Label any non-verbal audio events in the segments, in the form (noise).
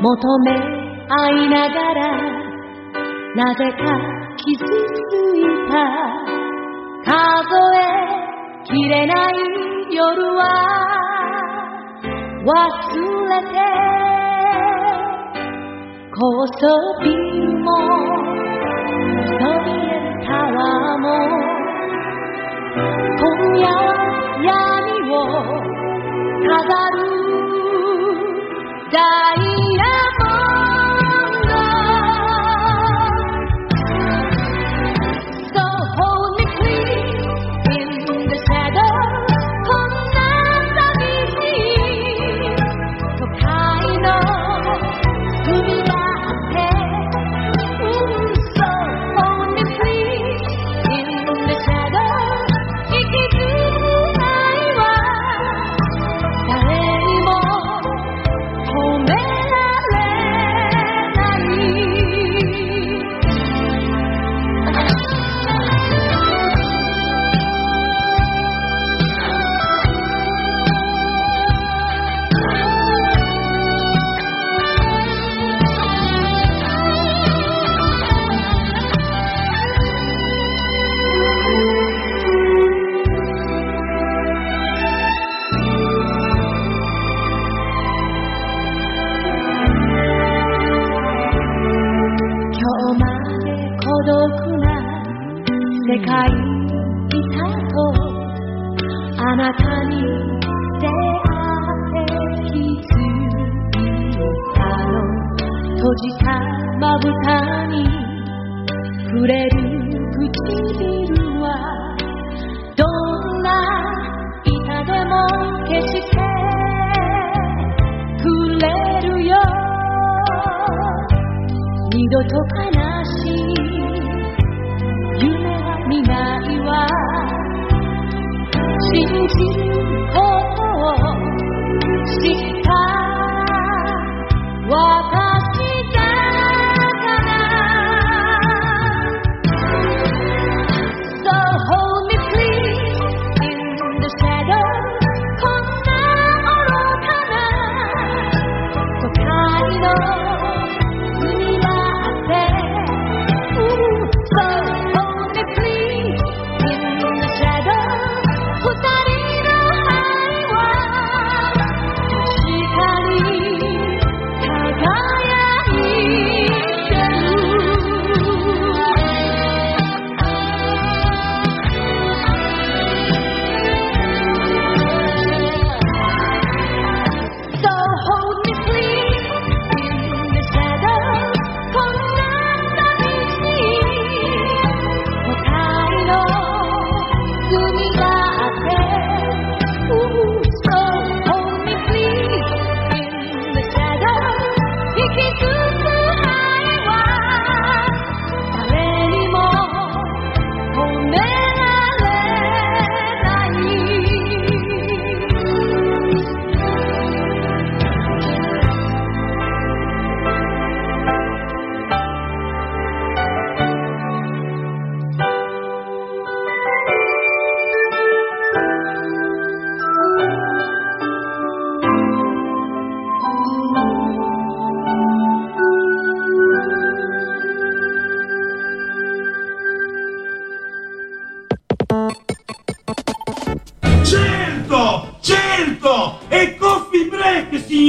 求め合いながらなぜか傷ついた。数えきれない夜は忘れて高層ビルも ya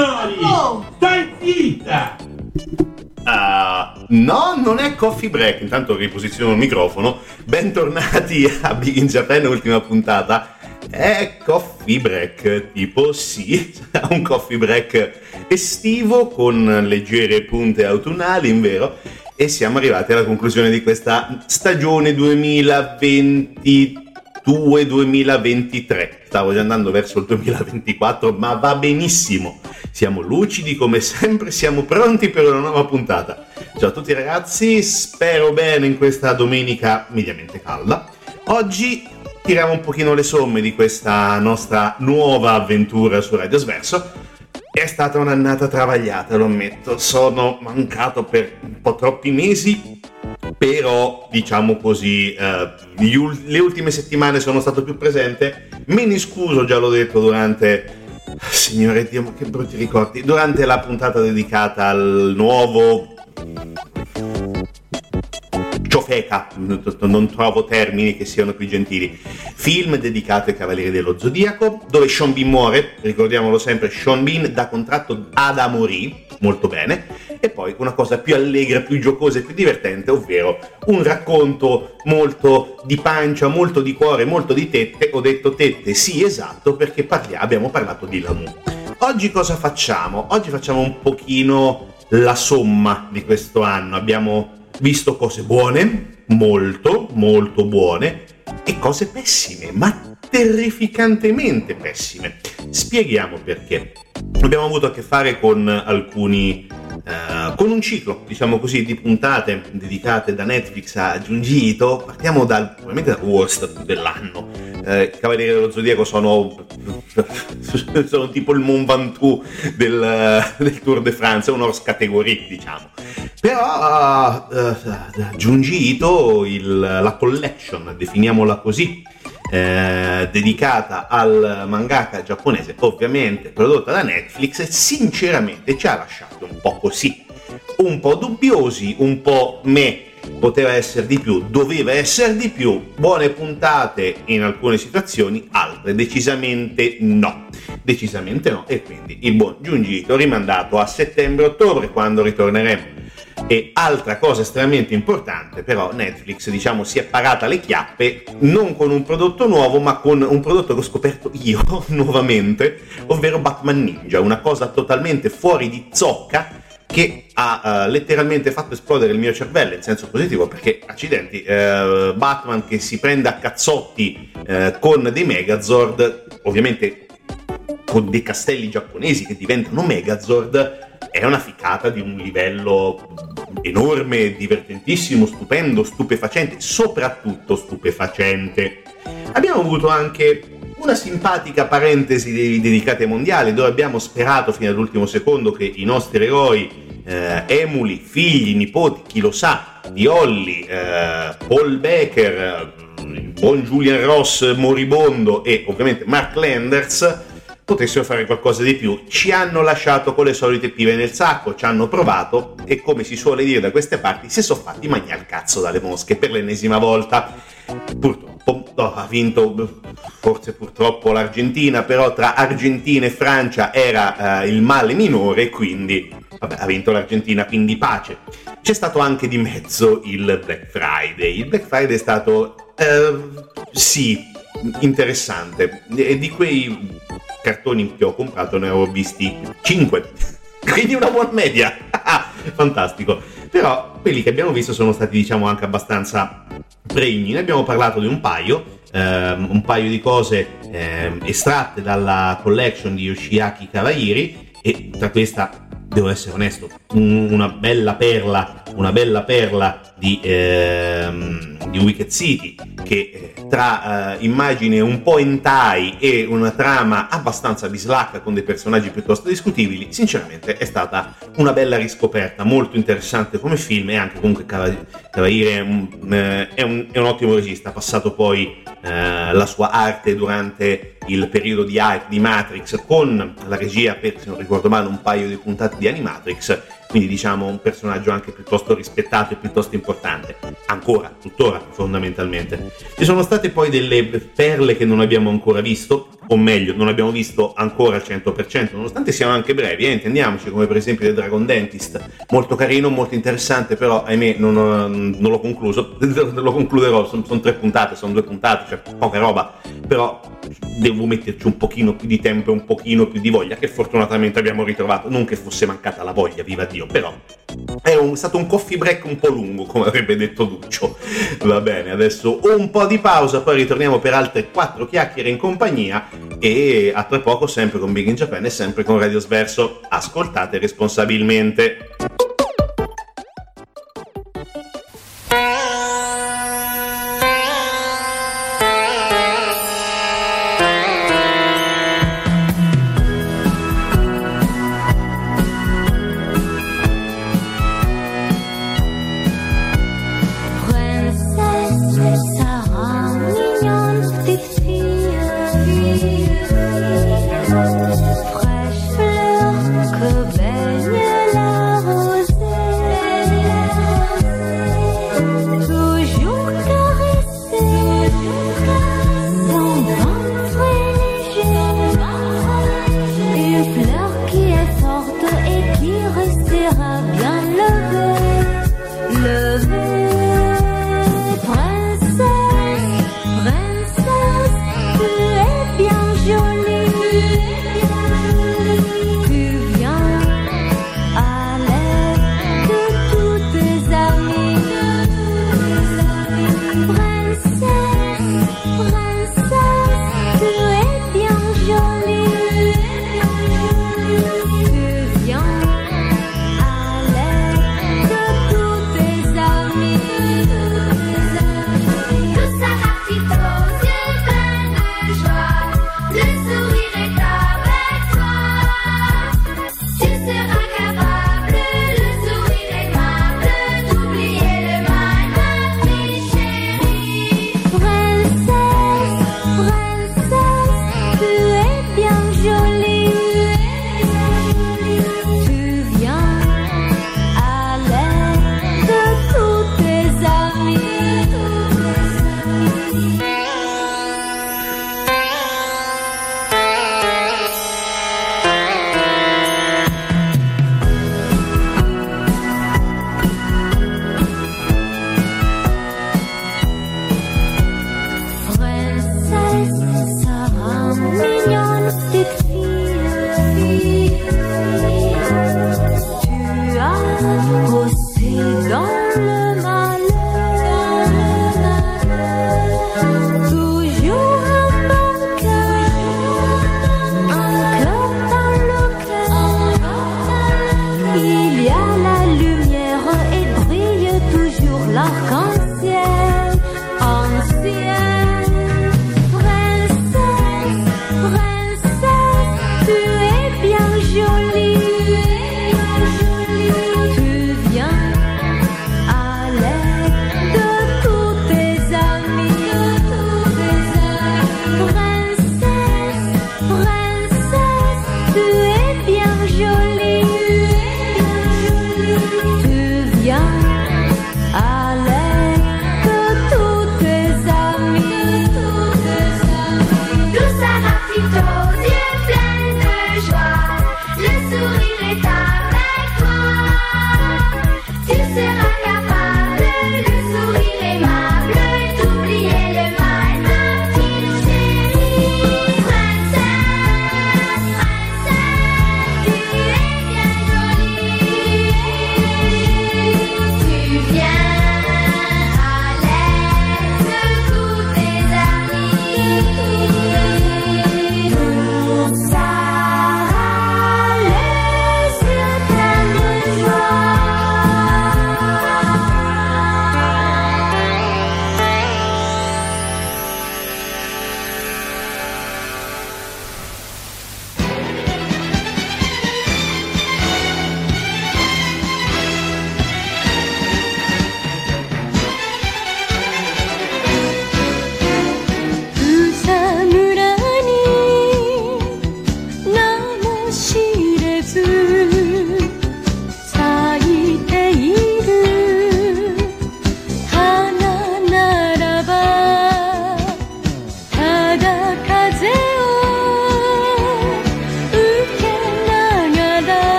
signori! Stai zitta! Ah, no, non è coffee break. Intanto riposiziono il microfono. Bentornati a Big in Japan, ultima puntata. È coffee break, tipo sì, (laughs) un coffee break estivo con leggere punte autunnali, in vero. E siamo arrivati alla conclusione di questa stagione 2022-2023. Stavo già andando verso il 2024, ma va benissimo. Siamo lucidi come sempre, siamo pronti per una nuova puntata. Ciao a tutti ragazzi, spero bene in questa domenica mediamente calda. Oggi tiriamo un pochino le somme di questa nostra nuova avventura su Radio Sverso. È stata un'annata travagliata, lo ammetto. Sono mancato per un po' troppi mesi però diciamo così eh, le ultime settimane sono stato più presente me ne scuso già l'ho detto durante signore Dio che brutti ricordi. Durante la puntata dedicata al nuovo ciofeca, non trovo termini che siano più gentili. Film dedicato ai Cavalieri dello Zodiaco, dove Sean Bean muore, ricordiamolo sempre, Sean Bean da contratto ad Amorì, molto bene, e poi una cosa più allegra, più giocosa e più divertente, ovvero un racconto molto di pancia, molto di cuore, molto di tette, ho detto tette, sì esatto, perché parliamo, abbiamo parlato di Lamu. Oggi cosa facciamo? Oggi facciamo un pochino la somma di questo anno, abbiamo visto cose buone, molto, molto buone, e cose pessime, ma terrificantemente pessime. Spieghiamo perché. Abbiamo avuto a che fare con alcuni Uh, con un ciclo, diciamo così, di puntate dedicate da Netflix a Junji Ito. Partiamo dal, probabilmente dal worst dell'anno. Uh, I Cavalieri dello Zodiaco sono, (laughs) sono tipo il Mont Ventoux del, del, Tour de France, un horse category, diciamo. Però uh, Junji Ito, il, la collection, definiamola così, eh, dedicata al mangaka giapponese, ovviamente prodotta da Netflix, sinceramente ci ha lasciato un po' così, un po' dubbiosi, un po' me. Poteva essere di più, doveva essere di più, buone puntate in alcune situazioni, altre decisamente no. Decisamente no. E quindi il buon Giungito rimandato a settembre-ottobre quando ritorneremo e altra cosa estremamente importante, però Netflix diciamo si è parata le chiappe non con un prodotto nuovo, ma con un prodotto che ho scoperto io (laughs) nuovamente, ovvero Batman Ninja, una cosa totalmente fuori di zocca che ha uh, letteralmente fatto esplodere il mio cervello in senso positivo perché accidenti uh, Batman che si prende a cazzotti uh, con dei Megazord ovviamente con dei castelli giapponesi che diventano Megazord è una ficata di un livello enorme, divertentissimo, stupendo, stupefacente, soprattutto stupefacente. Abbiamo avuto anche una simpatica parentesi dedicata ai mondiali, dove abbiamo sperato fino all'ultimo secondo che i nostri eroi, eh, emuli, figli, nipoti, chi lo sa, di Holly, eh, Paul Becker, il buon Julian Ross moribondo e ovviamente Mark Landers, potessero fare qualcosa di più. Ci hanno lasciato con le solite pive nel sacco, ci hanno provato e come si suole dire da queste parti si sono fatti mangiare il cazzo dalle mosche per l'ennesima volta. Purtroppo no, ha vinto forse purtroppo l'Argentina, però tra Argentina e Francia era uh, il male minore, quindi vabbè, ha vinto l'Argentina, quindi pace. C'è stato anche di mezzo il Black Friday. Il Black Friday è stato uh, sì, interessante. E di quei cartoni che ho comprato ne avevo visti 5. (laughs) Quindi una buona media. (laughs) Fantastico. Però quelli che abbiamo visto sono stati, diciamo, anche abbastanza pregni. Ne abbiamo parlato di un paio. Ehm, un paio di cose ehm, estratte dalla collection di Yoshiaki Kawahiri e tra questa devo essere onesto, una bella perla, una bella perla di, ehm, di Wicked City che eh, tra eh, immagine un po' hentai e una trama abbastanza bislacca con dei personaggi piuttosto discutibili, sinceramente è stata una bella riscoperta, molto interessante come film e anche comunque Cavaliere è eh, è un ottimo regista, ha passato poi eh, la sua arte durante il periodo di hype di Matrix con la regia per, se non ricordo male, un paio di puntate di Animatrix quindi diciamo un personaggio anche piuttosto rispettato e piuttosto importante, ancora, tuttora fondamentalmente. Ci sono state poi delle perle che non abbiamo ancora visto, o meglio, non abbiamo visto ancora al 100%, nonostante siano anche brevi, eh, intendiamoci, come per esempio The Dragon Dentist, molto carino, molto interessante, però ahimè non, non l'ho concluso, (laughs) lo concluderò, sono, sono tre puntate, sono due puntate, cioè poca roba, però devo metterci un pochino più di tempo e un pochino più di voglia, che fortunatamente abbiamo ritrovato, non che fosse mancata la voglia, viva Dio, però è un, stato un coffee break un po' lungo, come avrebbe detto Duccio. Va bene, adesso un po' di pausa, poi ritorniamo per altre quattro chiacchiere in compagnia e a tra poco sempre con Big in Japan e sempre con Radio Sverso. Ascoltate responsabilmente. said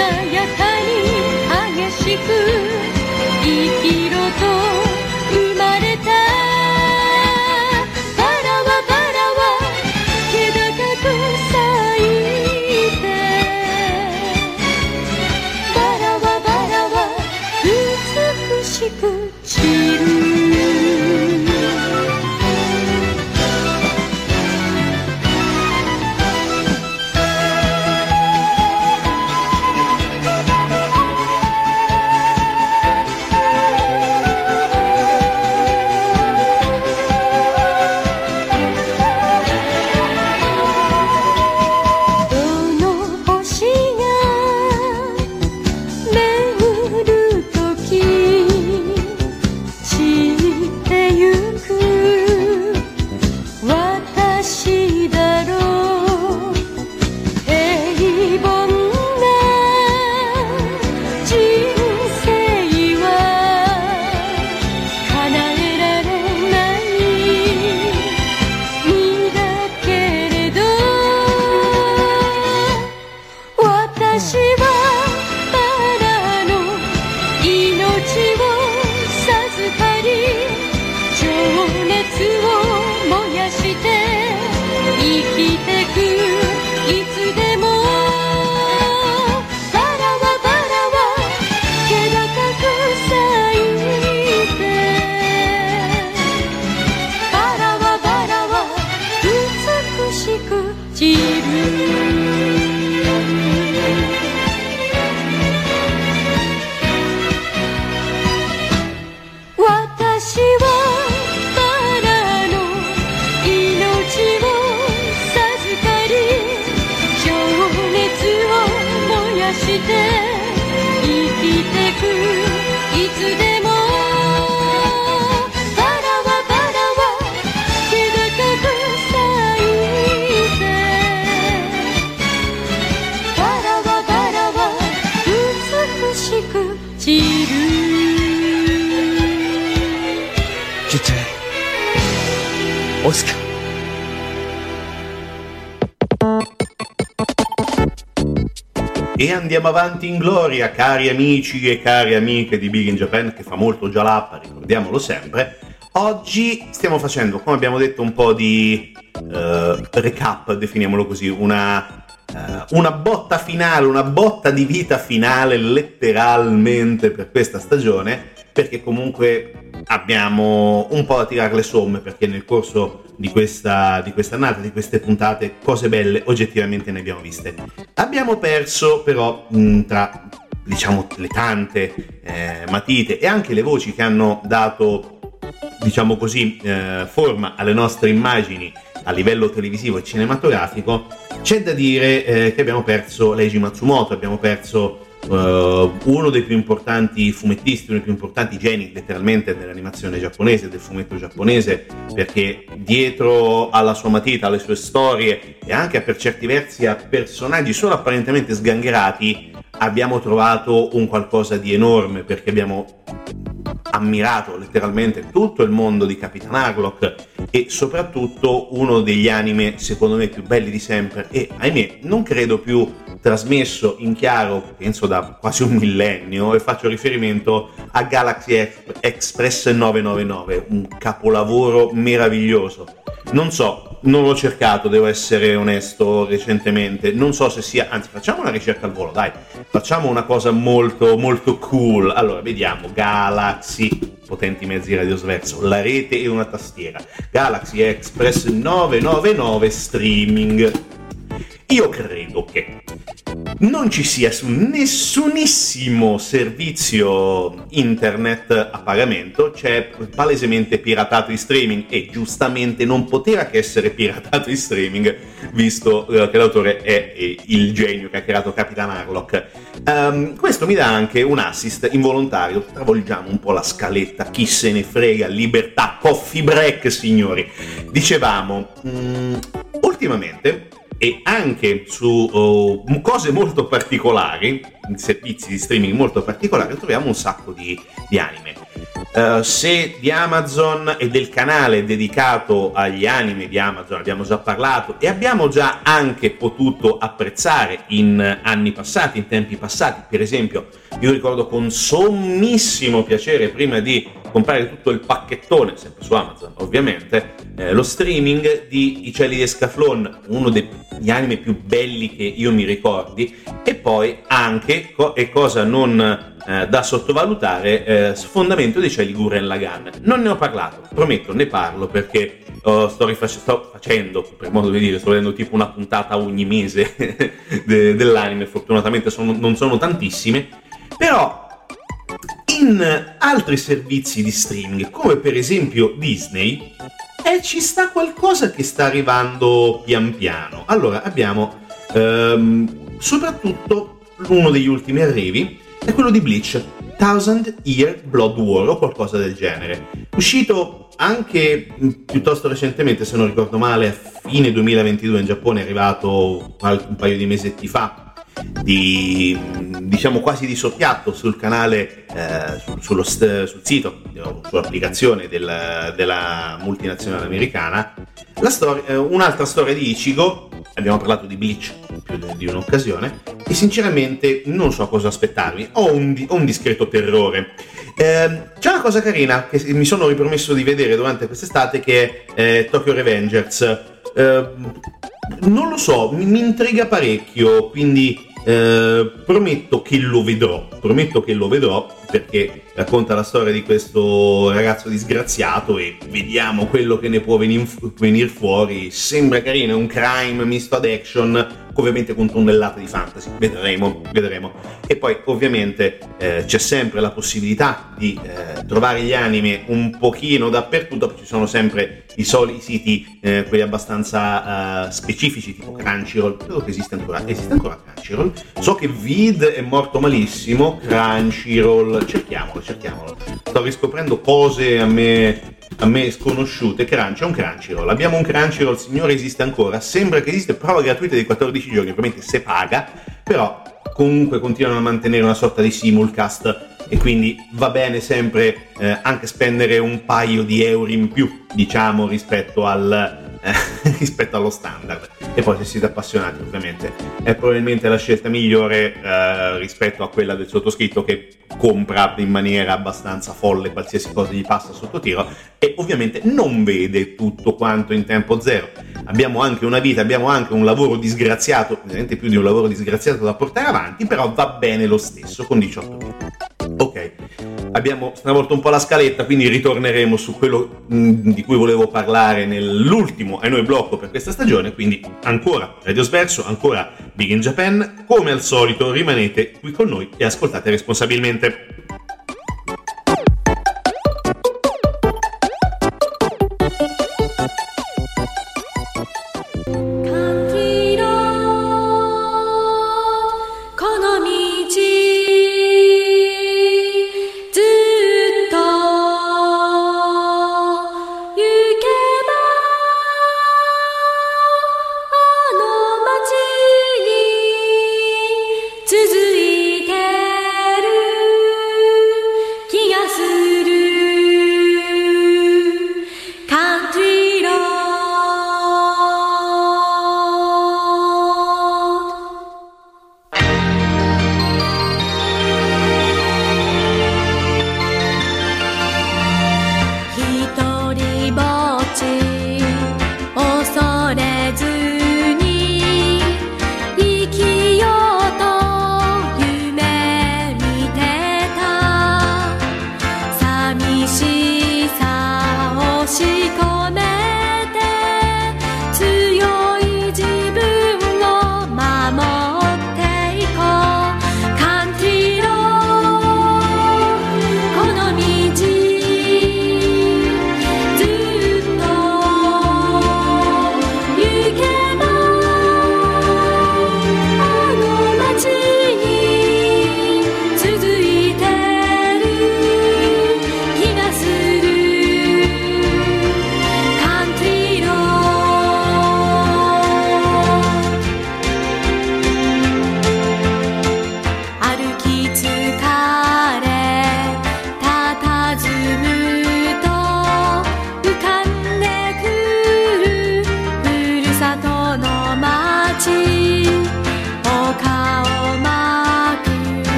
やかに激しく生きろと生まれたバラはバラは気高く咲いてバラはバラは美しく散る andiamo avanti in gloria, cari amici e cari amiche di Big in Japan, che fa molto gialappa, ricordiamolo sempre. Oggi stiamo facendo, come abbiamo detto, un po' di uh, recap, definiamolo così, una, uh, una botta finale, una botta di vita finale letteralmente per questa stagione, perché comunque abbiamo un po' da tirare le somme, perché nel corso di questa, di questa annata, di queste puntate, cose belle oggettivamente ne abbiamo viste. Abbiamo perso però mh, tra diciamo le tante eh, matite e anche le voci che hanno dato diciamo così eh, forma alle nostre immagini a livello televisivo e cinematografico c'è da dire eh, che abbiamo perso Leiji Matsumoto abbiamo perso uh, uno dei più importanti fumettisti, uno dei più importanti geni letteralmente dell'animazione giapponese, del fumetto giapponese, perché dietro alla sua matita, alle sue storie e anche per certi versi a personaggi solo apparentemente sgangherati, abbiamo trovato un qualcosa di enorme perché abbiamo ammirato letteralmente tutto il mondo di Capitan Harlock e soprattutto uno degli anime secondo me più belli di sempre e ahimè non credo più trasmesso in chiaro, penso da quasi un millennio, e faccio riferimento a Galaxy Express 999, un capolavoro meraviglioso. Non so, non l'ho cercato, devo essere onesto, recentemente. Non so se sia, anzi, facciamo una ricerca al volo, dai. Facciamo una cosa molto, molto cool. Allora, vediamo, Galaxy, potenti mezzi radiosverso, la rete e una tastiera. Galaxy Express 999 streaming. Io credo che non ci sia su nessunissimo servizio internet a pagamento, c'è palesemente piratato in streaming e giustamente non poteva che essere piratato in streaming, visto eh, che l'autore è il genio che ha creato Capitan Harlock. Um, questo mi dà anche un assist involontario, travolgiamo un po' la scaletta, chi se ne frega, libertà, coffee break signori. Dicevamo, um, ultimamente e anche su uh, cose molto particolari, servizi di streaming molto particolari, troviamo un sacco di, di anime. Uh, se di Amazon e del canale dedicato agli anime di Amazon abbiamo già parlato e abbiamo già anche potuto apprezzare in anni passati, in tempi passati, per esempio io ricordo con sommissimo piacere prima di comprare tutto il pacchettone, sempre su Amazon ovviamente, eh, lo streaming di I cieli di Escaflon, uno degli anime più belli che io mi ricordi, e poi anche, co- e cosa non eh, da sottovalutare, eh, Sfondamento dei cieli Gurren Lagann. Non ne ho parlato, prometto, ne parlo perché oh, sto, rifac- sto, facendo, per modo di dire, sto vedendo tipo una puntata ogni mese (laughs) de- dell'anime, fortunatamente sono, non sono tantissime, però in altri servizi di streaming, come per esempio Disney, eh, ci sta qualcosa che sta arrivando pian piano. Allora, abbiamo ehm, soprattutto uno degli ultimi arrivi, è quello di Bleach, Thousand Year Blood War o qualcosa del genere. Uscito anche mm, piuttosto recentemente, se non ricordo male, a fine 2022 in Giappone, è arrivato un paio di mesetti fa di diciamo quasi di soppiatto sul canale, eh, sullo, sul sito, sull'applicazione del, della multinazionale americana, storia, eh, un'altra storia di Ichigo, abbiamo parlato di Bleach più di un'occasione, e sinceramente non so cosa aspettarmi, ho un, ho un discreto terrore. Eh, c'è una cosa carina che mi sono ripromesso di vedere durante quest'estate che è eh, Tokyo Revengers. Eh, non lo so, mi, mi intriga parecchio, quindi eh, prometto che lo vedrò, prometto che lo vedrò perché racconta la storia di questo ragazzo disgraziato e vediamo quello che ne può venire, venire fuori. Sembra carino, è un crime misto ad action, ovviamente con tonnellate di fantasy. Vedremo, vedremo. E poi ovviamente eh, c'è sempre la possibilità di eh, trovare gli anime un pochino dappertutto, ci sono sempre i soliti siti, eh, quelli abbastanza uh, specifici, tipo Crunchyroll, credo che esiste ancora, esiste ancora Crunchyroll. So che Vid è morto malissimo, Crunchyroll, cerchiamolo, cerchiamolo. Sto riscoprendo cose a me a me sconosciute, Crunch è un Crunchyroll. Abbiamo un Crunchyroll, signore, esiste ancora. Sembra che esiste prova gratuita di 14 giorni, ovviamente se paga, però comunque continuano a mantenere una sorta di simulcast e quindi va bene sempre eh, anche spendere un paio di euro in più, diciamo, rispetto al, (laughs) rispetto allo standard. E poi se siete appassionati, ovviamente, è probabilmente la scelta migliore eh, rispetto a quella del sottoscritto che compra in maniera abbastanza folle qualsiasi cosa gli passa sotto tiro e ovviamente non vede tutto quanto in tempo zero. Abbiamo anche una vita, abbiamo anche un lavoro disgraziato, ovviamente più di un lavoro disgraziato da portare avanti, però va bene lo stesso con 18 minuti. Abbiamo stravolto un po' la scaletta, quindi ritorneremo su quello mm, di cui volevo parlare nell'ultimo e noi blocco per questa stagione, quindi ancora Radio Sverso, ancora Big in Japan, come al solito rimanete qui con noi e ascoltate responsabilmente.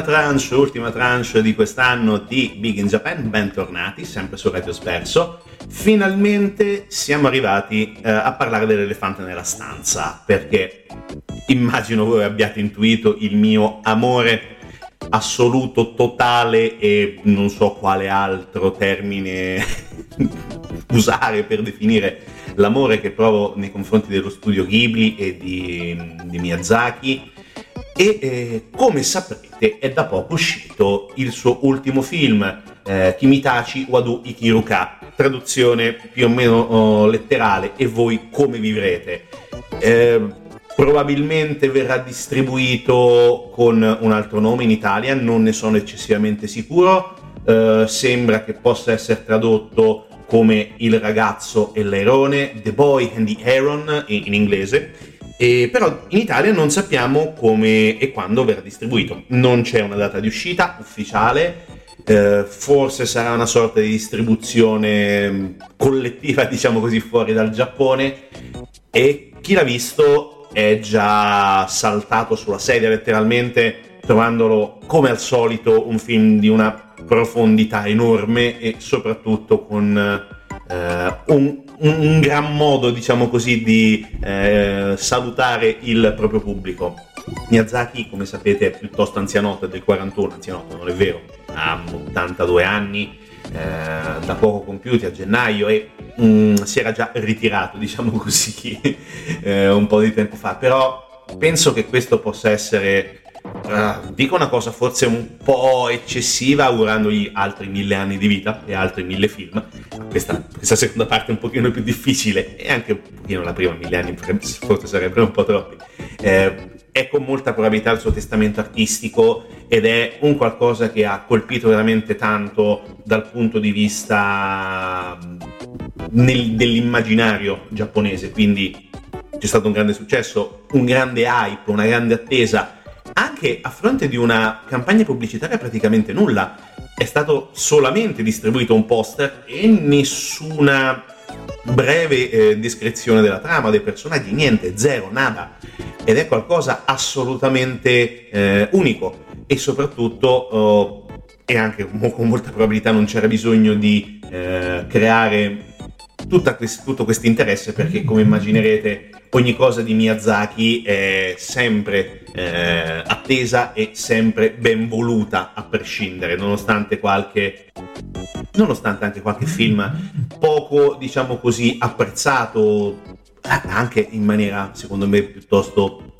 Ultima tranche, ultima tranche di quest'anno di Big in Japan, bentornati, sempre su Radio Sperso. Finalmente siamo arrivati eh, a parlare dell'elefante nella stanza, perché immagino voi abbiate intuito il mio amore assoluto, totale e non so quale altro termine (laughs) usare per definire l'amore che provo nei confronti dello studio Ghibli e di, di Miyazaki e eh, come saprete è da poco uscito il suo ultimo film eh, Kimitachi Wadu Ikiruka. Traduzione più o meno oh, letterale e voi come vivrete? Eh, probabilmente verrà distribuito con un altro nome in Italia non ne sono eccessivamente sicuro. Eh, sembra che possa essere tradotto come Il ragazzo e l'airone The Boy and the Heron in, in inglese e però in Italia non sappiamo come e quando verrà distribuito. Non c'è una data di uscita ufficiale, eh, forse sarà una sorta di distribuzione mm, collettiva, (laughs) diciamo così, fuori dal Giappone. E chi l'ha visto è già saltato sulla sedia letteralmente, trovandolo come al solito un film di una profondità enorme e soprattutto con eh, un un, gran modo, diciamo così, di eh, salutare il proprio pubblico. Miyazaki, come sapete, è piuttosto anzianotto, è del 41, anzianotto non è vero, ha 82 anni, eh, da poco compiuti a gennaio e mm, si era già ritirato, diciamo (laughs) così, eh, un po' di tempo fa, però penso che questo possa essere Uh, dico una cosa forse un po' eccessiva augurandogli altri mille anni di vita e altri mille film. Questa, questa, seconda parte è un pochino più difficile e anche un pochino la prima mille anni forse sarebbero un po' troppi. Eh, è con molta probabilità il suo testamento artistico ed è un qualcosa che ha colpito veramente tanto dal punto di vista nel, dell'immaginario giapponese. Quindi c'è stato un grande successo un grande hype una grande attesa anche a fronte di una campagna pubblicitaria praticamente nulla. È stato solamente distribuito un poster e nessuna breve eh, descrizione della trama, dei personaggi, niente, zero, nada. Ed è qualcosa assolutamente eh, unico e soprattutto, oh, e anche con molta probabilità non c'era bisogno di eh, creare quest- tutto questo interesse perché come immaginerete ogni cosa di Miyazaki è sempre eh, attesa e sempre ben voluta a prescindere, nonostante qualche nonostante anche qualche film poco, diciamo così, apprezzato anche in maniera, secondo me, piuttosto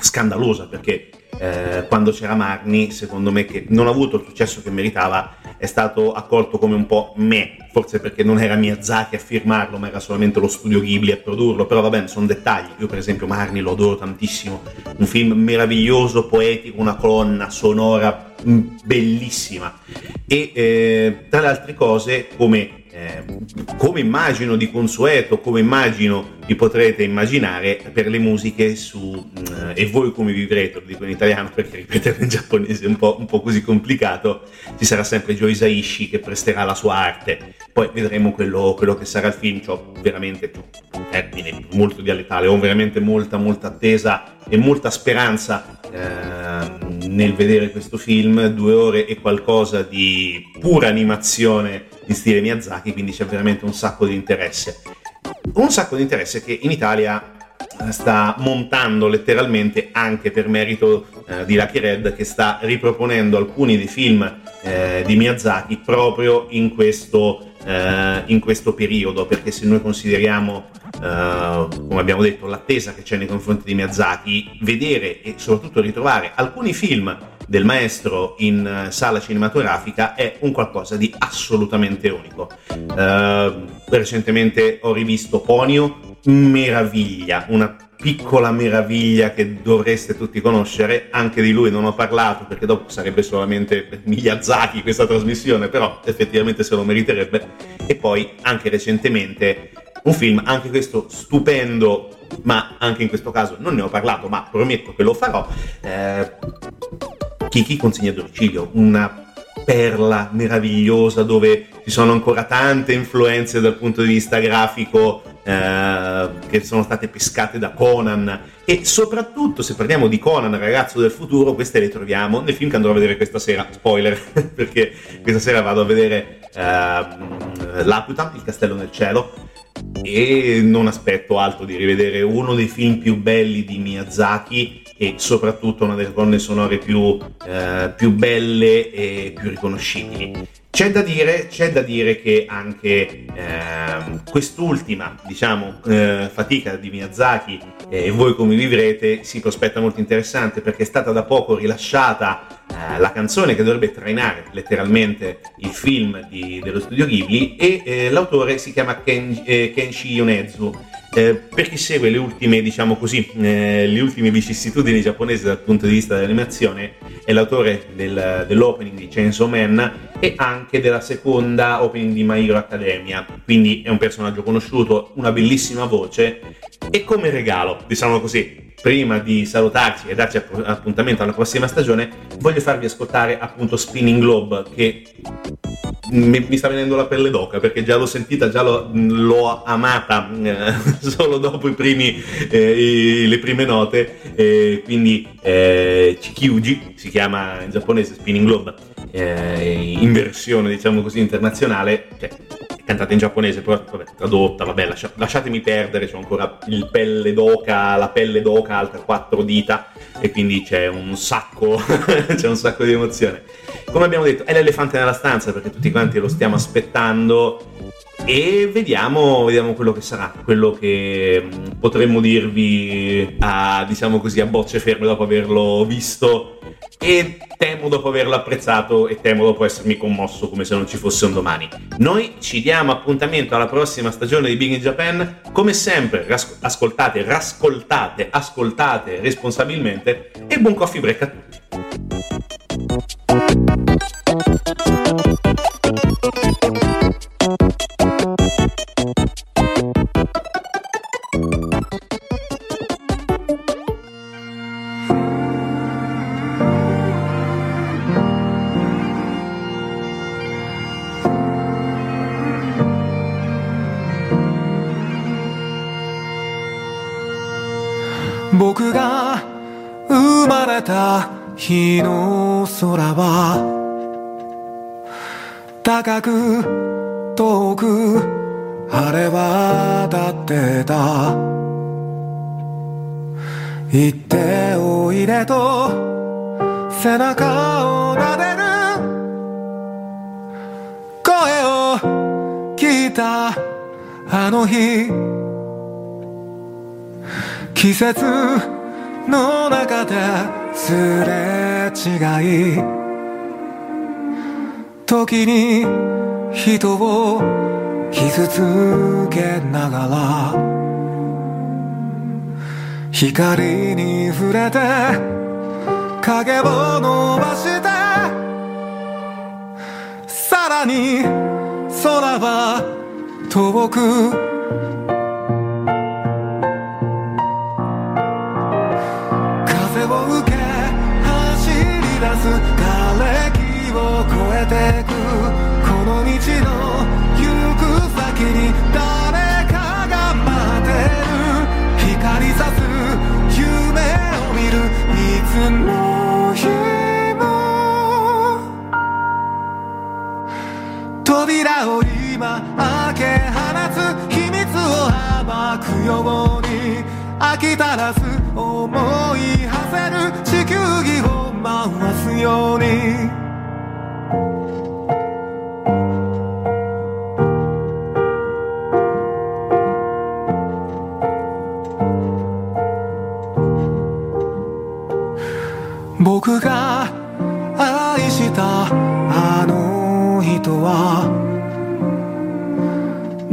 scandalosa, perché eh, quando c'era Marni, secondo me, che non ha avuto il successo che meritava, è stato accolto come un po' me, forse perché non era Miyazaki a firmarlo, ma era solamente lo studio Ghibli a produrlo, però va bene, sono dettagli. Io per esempio Marni lo adoro tantissimo, un film meraviglioso, poetico, una colonna sonora mm, bellissima. E eh, tra le altre cose, come eh, come immagino di consueto, come immagino vi potrete immaginare per le musiche su uh, E voi come vivrete, lo dico in italiano perché ripetere in giapponese è un po', un po', così complicato, ci sarà sempre Joe Isaishi che presterà la sua arte, poi vedremo quello, quello che sarà il film, ho veramente un termine molto dialettale, ho veramente molta molta attesa e molta speranza eh, nel vedere questo film, due ore e qualcosa di pura animazione in stile Miyazaki, quindi c'è veramente un sacco di interesse. Un sacco di interesse che in Italia eh, sta montando letteralmente anche per merito eh, di Lucky Red che sta riproponendo alcuni dei film eh, di Miyazaki proprio in questo, eh, in questo periodo perché se noi consideriamo eh, come abbiamo detto l'attesa che c'è nei confronti di Miyazaki vedere e soprattutto ritrovare alcuni film del maestro in eh, sala cinematografica è un qualcosa di assolutamente unico. Uh, recentemente ho rivisto Ponio, meraviglia, una piccola meraviglia che dovreste tutti conoscere, anche di lui non ho parlato perché dopo sarebbe solamente (laughs) Miyazaki questa trasmissione, però effettivamente se lo meriterebbe. E poi anche recentemente un film, anche questo stupendo, ma anche in questo caso non ne ho parlato, ma prometto che lo farò. Eh, Kiki consegna domicilio, una perla meravigliosa dove ci sono ancora tante influenze dal punto di vista grafico eh, che sono state pescate da Conan. E soprattutto se parliamo di Conan, ragazzo del futuro, queste le troviamo nel film che andrò a vedere questa sera, spoiler, (laughs) perché questa sera vado a vedere eh, Laputa, il castello nel cielo, e non aspetto altro di rivedere uno dei film più belli di Miyazaki e soprattutto una delle colonne sonore più, eh, più belle e più riconoscibili. C'è da dire, c'è da dire che anche eh, quest'ultima diciamo, eh, fatica di Miyazaki eh, e voi come vivrete si prospetta molto interessante perché è stata da poco rilasciata eh, la canzone che dovrebbe trainare letteralmente il film di, dello studio Ghibli e eh, l'autore si chiama Ken, eh, Kenshi Yonezu eh, per chi segue le ultime, diciamo così, eh, le ultime vicissitudini giapponesi dal punto di vista dell'animazione, è l'autore del, dell'opening di Chainsaw Man e anche della seconda opening di My Hero Academia. Quindi è un personaggio conosciuto, una bellissima voce e come regalo, diciamo così, prima di salutarci e darci appuntamento alla prossima stagione, voglio farvi ascoltare appunto Spinning Globe che mi, mi sta venendo la pelle d'oca perché già l'ho sentita, già l'ho, l'ho amata eh, (laughs) solo dopo primi, eh, i, le prime note, eh, quindi eh, Chikyuji si chiama in giapponese Spinning Globe eh, in versione diciamo così internazionale, cioè cantata in giapponese, però vabbè, tradotta, vabbè, lascia, lasciatemi perdere, c'è ancora il pelle d'oca, la pelle d'oca alta quattro dita e quindi c'è un sacco, (laughs) c'è un sacco di emozione. Come abbiamo detto, è l'elefante nella stanza perché tutti quanti lo stiamo aspettando e vediamo, vediamo quello che sarà, quello che mm, potremmo dirvi a, diciamo così, a bocce ferme dopo averlo visto e temo dopo averlo apprezzato e temo dopo essermi commosso come se non ci fosse un domani. Noi ci diamo appuntamento alla prossima stagione di Big in Japan, come sempre ras- ascoltate, rascoltate, ascoltate responsabilmente e buon coffee break a tutti. 僕が生まれた日の空は高く遠く晴れ渡ってた。行っておいでと背中を撫でる。声を聞いたあの日。季節の中ですれ違い。時に人を傷つけながら光に触れて影を伸ばしてさらに空は遠く。を受け走り出すてくこの道の行く先に誰かが待ってる。光さす夢を見る。いつの日も。扉を今開け放つ。秘密を暴くように飽きたらす思い馳せる。地球儀を回すように。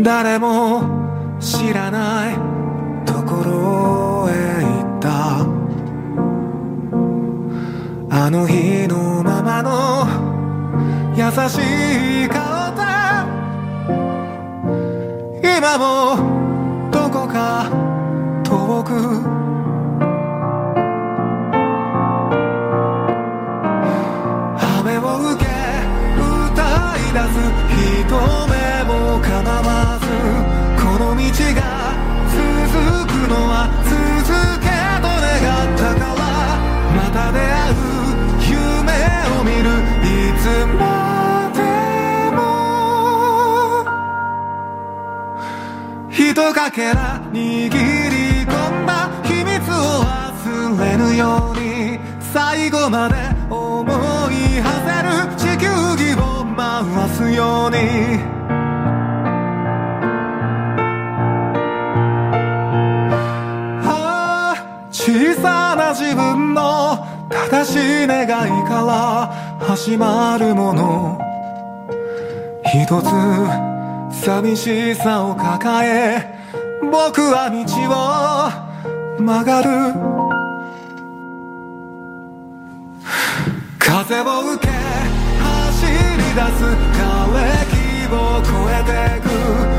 誰も知らないところへ行った。あの日のままの優しい顔で今もどこか遠くかけら握り込んだ秘密を忘れぬように最後まで思い。馳せる地球儀を回すようにああ小さな自分の正しい願いから始まるもの。一つ寂しさを抱え僕は道を曲がる。風を受け走り出す。枯れ木を越えてく。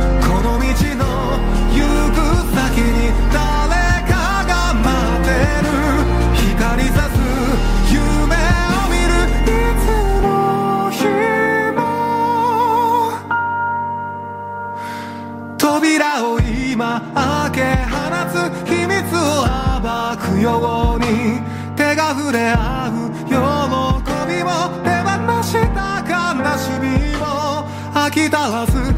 今開け放つ秘密を暴くように手が触れ合う喜びも手放した悲しみも飽き足らず